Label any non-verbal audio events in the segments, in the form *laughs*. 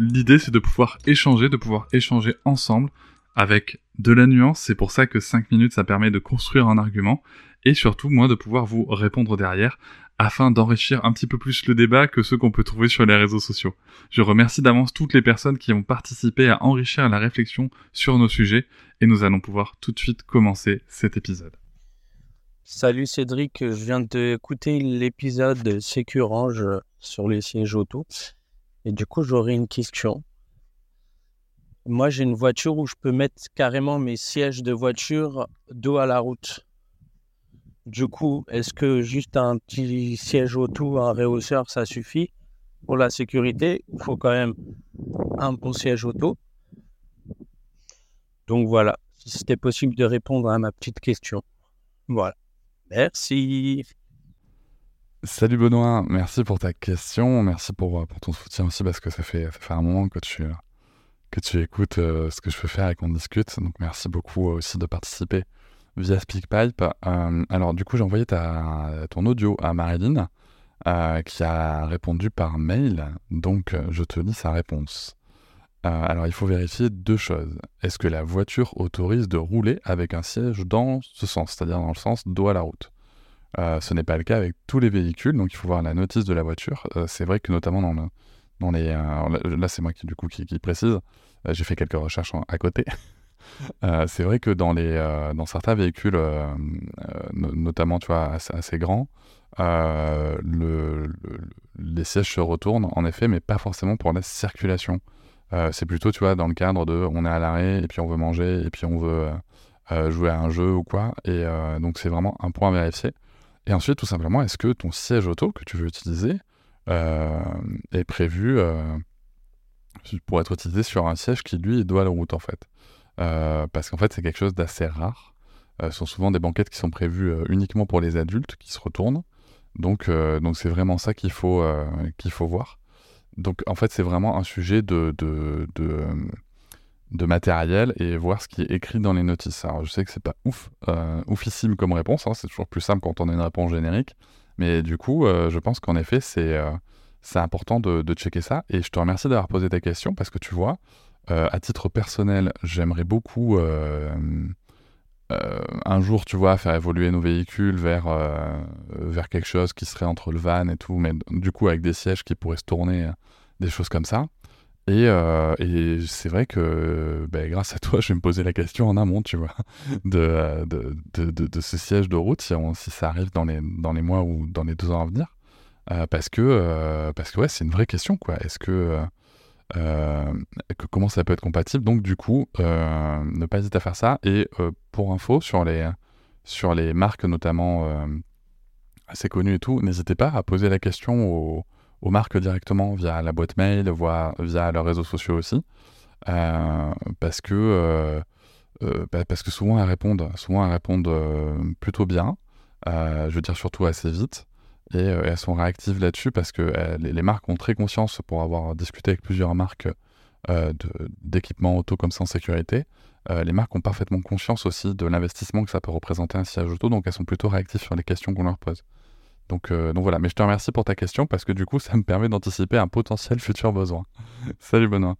L'idée c'est de pouvoir échanger, de pouvoir échanger ensemble avec de la nuance, c'est pour ça que 5 minutes ça permet de construire un argument, et surtout moi de pouvoir vous répondre derrière, afin d'enrichir un petit peu plus le débat que ceux qu'on peut trouver sur les réseaux sociaux. Je remercie d'avance toutes les personnes qui ont participé à enrichir la réflexion sur nos sujets, et nous allons pouvoir tout de suite commencer cet épisode. Salut Cédric, je viens d'écouter l'épisode de Sécurange sur les sièges auto, et du coup j'aurais une question. Moi, j'ai une voiture où je peux mettre carrément mes sièges de voiture dos à la route. Du coup, est-ce que juste un petit siège auto, un réhausseur, ça suffit? Pour la sécurité Il faut quand même un bon siège auto. Donc voilà, si c'était possible de répondre à ma petite question. Voilà. Merci. Salut Benoît, merci pour ta question, merci pour, pour ton soutien aussi parce que ça fait, ça fait un moment que tu, tu écoutes euh, ce que je peux faire et qu'on discute. Donc merci beaucoup euh, aussi de participer via SpeakPipe. Euh, alors du coup j'ai envoyé ton audio à Marilyn qui a répondu par mail. Donc je te lis sa réponse. alors il faut vérifier deux choses. Est-ce que la voiture autorise de rouler avec un siège dans ce sens, c'est-à-dire dans le sens dos à la route? Ce n'est pas le cas avec tous les véhicules, donc il faut voir la notice de la voiture. c'est vrai que notamment dans le, les, euh, là, c'est moi qui, du coup, qui, précise. Euh, j'ai fait quelques recherches à côté. *laughs* Euh, c'est vrai que dans, les, dans certains véhicules, notamment tu vois, assez, grands, le, les sièges se retournent, en effet, mais pas forcément pour la circulation. c'est plutôt, tu vois, dans le cadre de on est à l'arrêt, et puis on veut manger, et puis on veut jouer à un jeu ou quoi. Et donc, c'est vraiment un point à vérifier. Et ensuite, tout simplement, est-ce que ton siège auto que tu veux utiliser euh, est prévu euh, pour être utilisé sur un siège qui, lui, doit la route, en fait? Euh, parce qu'en fait, c'est quelque chose d'assez rare. ce sont souvent des banquettes qui sont prévues uniquement pour les adultes qui se retournent. Donc, c'est vraiment ça qu'il faut, faut voir. Donc, en fait, c'est vraiment un sujet de, de, de, de, matériel et voir ce qui est écrit dans les notices. Alors, je sais que c'est pas ouf, oufissime comme réponse. Hein, c'est toujours plus simple quand on a une réponse générique. Mais du coup, euh, je pense qu'en effet, c'est euh, c'est important de, de, checker ça. Et je te remercie d'avoir posé ta question parce que tu vois, euh, à titre personnel, j'aimerais beaucoup un jour, tu vois, faire évoluer nos véhicules vers, vers quelque chose qui serait entre le van et tout, mais du coup avec des sièges qui pourraient se tourner, des choses comme ça. Et, et c'est vrai que ben, grâce à toi, je vais me poser la question en amont, tu vois, *laughs* de, de, ce siège de route, si, ça arrive dans les, mois ou dans les deux ans à venir. parce que, parce que ouais, c'est une vraie question, quoi. Est-ce que, que, Comment ça peut être compatible? Donc, du coup, ne pas hésiter à faire ça. Et pour info, sur les, sur les marques notamment assez connues et tout, n'hésitez pas à poser la question aux aux marques directement via la boîte mail, voire via leurs réseaux sociaux aussi, euh, parce que euh, euh, bah, parce que souvent elles répondent, souvent elles répondent plutôt bien, je veux dire surtout assez vite, et, elles sont réactives là-dessus parce que les, marques ont très conscience pour avoir discuté avec plusieurs marques d'équipements auto comme ça en sécurité. les marques ont parfaitement conscience aussi de l'investissement que ça peut représenter un siège auto, donc elles sont plutôt réactives sur les questions qu'on leur pose. Donc, euh, donc voilà, mais je te remercie pour ta question parce que du coup, ça me permet d'anticiper un potentiel futur besoin. *laughs* Salut Benoît.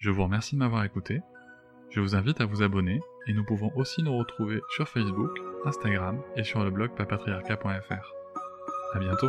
Je vous remercie de m'avoir écouté. Je vous invite à vous abonner et nous pouvons aussi nous retrouver sur Facebook, Instagram et sur le blog papatriarca.fr. À bientôt.